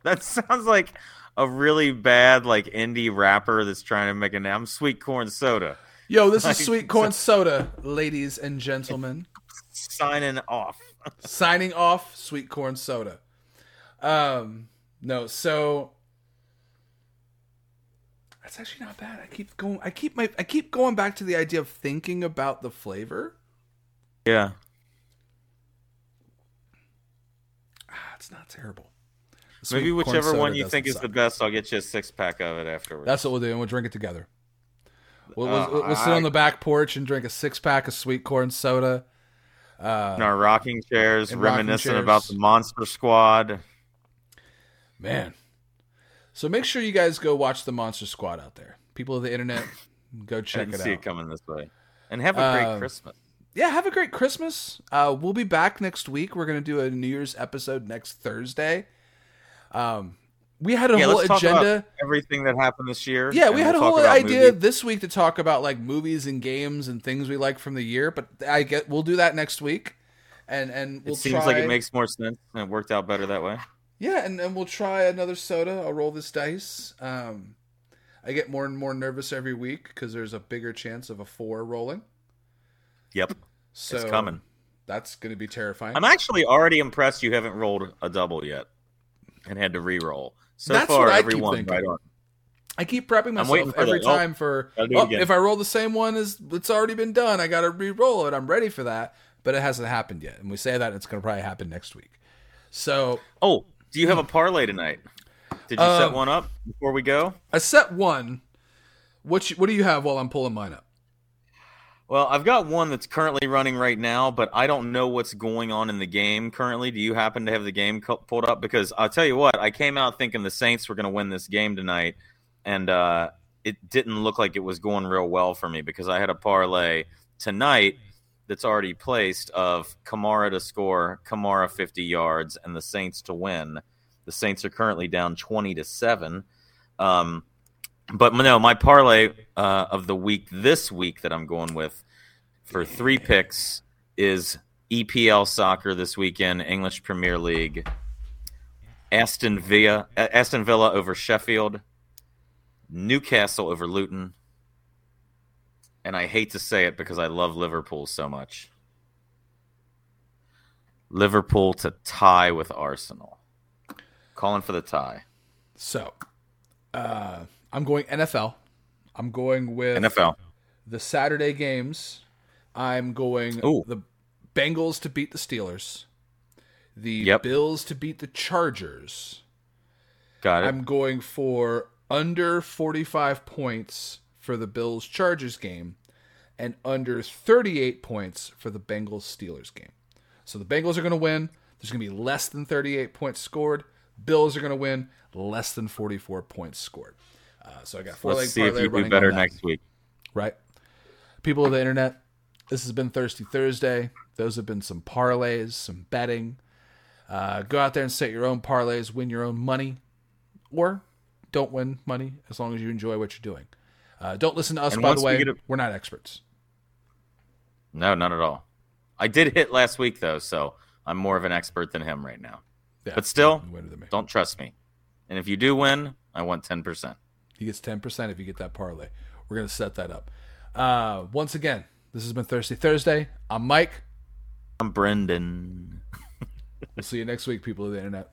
That sounds like a really bad like indie rapper that's trying to make a name. I'm sweet corn soda. Yo, this Like, is sweet corn soda, ladies and gentlemen. Signing off. Signing off, sweet corn soda. Um, no, so that's actually not bad. I keep going. I keep my. I keep going back to the idea of thinking about the flavor. Yeah. Ah, it's not terrible. Sweet Maybe whichever one you think is suck. the best, I'll get you a six pack of it afterwards. That's what we'll do, and we'll drink it together. We'll, we'll, Uh, we'll sit I- on the back porch and drink a six pack of sweet corn soda. Uh, in our rocking chairs, In rocking reminiscing chairs. about the Monster Squad. Man. So make sure you guys go watch the Monster Squad out there. People of the internet, go check it see out. it coming this way. And have a great Um, Christmas. Yeah, have a great Christmas. Uh, we'll be back next week. We're going to do a New Year's episode next Thursday. Um, we had a Yeah, whole let's talk agenda. about everything that happened this year. Yeah, we had we'll a whole idea movies. this week to talk about like movies and games and things we like from the year, but I get we'll do that next week. And and we'll it seems try, like it makes more sense, and it worked out better that way. Yeah, and, and we'll try another soda. I'll roll this dice. Um, I get more and more nervous every week because there's a bigger chance of a four rolling. Yep, So it's coming. That's going to be terrifying. I'm actually already impressed you haven't rolled a double yet and had to re-roll. So That's far, what I keep everyone right on. I keep prepping myself for every oh, time for do it oh, if I roll the same one as it's already been done, I got to re-roll it. I'm ready for that, but it hasn't happened yet. And we say that it's going to probably happen next week. So Oh, do you have a parlay tonight? Did you Um, set one up before we go? I set one. What you, what do you have while I'm pulling mine up? Well, I've got one that's currently running right now, but I don't know what's going on in the game currently. Do you happen to have the game pulled up? Because I'll tell you what, I came out thinking the Saints were going to win this game tonight, and uh, it didn't look like it was going real well for me because I had a parlay tonight that's already placed of Kamara to score, Kamara 50 yards, and the Saints to win. The Saints are currently down 20 to 7. Um, but no, my parlay uh, of the week this week that I'm going with for three picks is EPL soccer this weekend, English Premier League, Aston Villa, Aston Villa over Sheffield, Newcastle over Luton, and I hate to say it because I love Liverpool so much. Liverpool to tie with Arsenal. Calling for the tie. So, uh, I'm going NFL. I'm going with NFL. the Saturday games. I'm going Ooh. the Bengals to beat the Steelers, the Yep. Bills to beat the Chargers. Got it. I'm going for under 45 points for the Bills Chargers game and under 38 points for the Bengals Steelers game. So the Bengals are going to win. There's going to be less than 38 points scored. Bills are going to win less than 44 points scored. Uh, so I got four Let's see if you do better next week. Right. People of the internet, this has been Thirsty Thursday. Those have been some parlays, some betting. Uh, go out there and set your own parlays, win your own money, or don't win money as long as you enjoy what you're doing. Uh, don't listen to us, And by the way. get a- We're not experts. No, not at all. I did hit last week though, so I'm more of an expert than him right now. Yeah, But still, you win than me. Don't trust me. And if you do win, I want ten percent. He gets 10% if you get that parlay. We're going to set that up. Uh, once again, this has been Thursday Thursday. I'm Mike. I'm Brendon. We'll see you next week, people of the internet.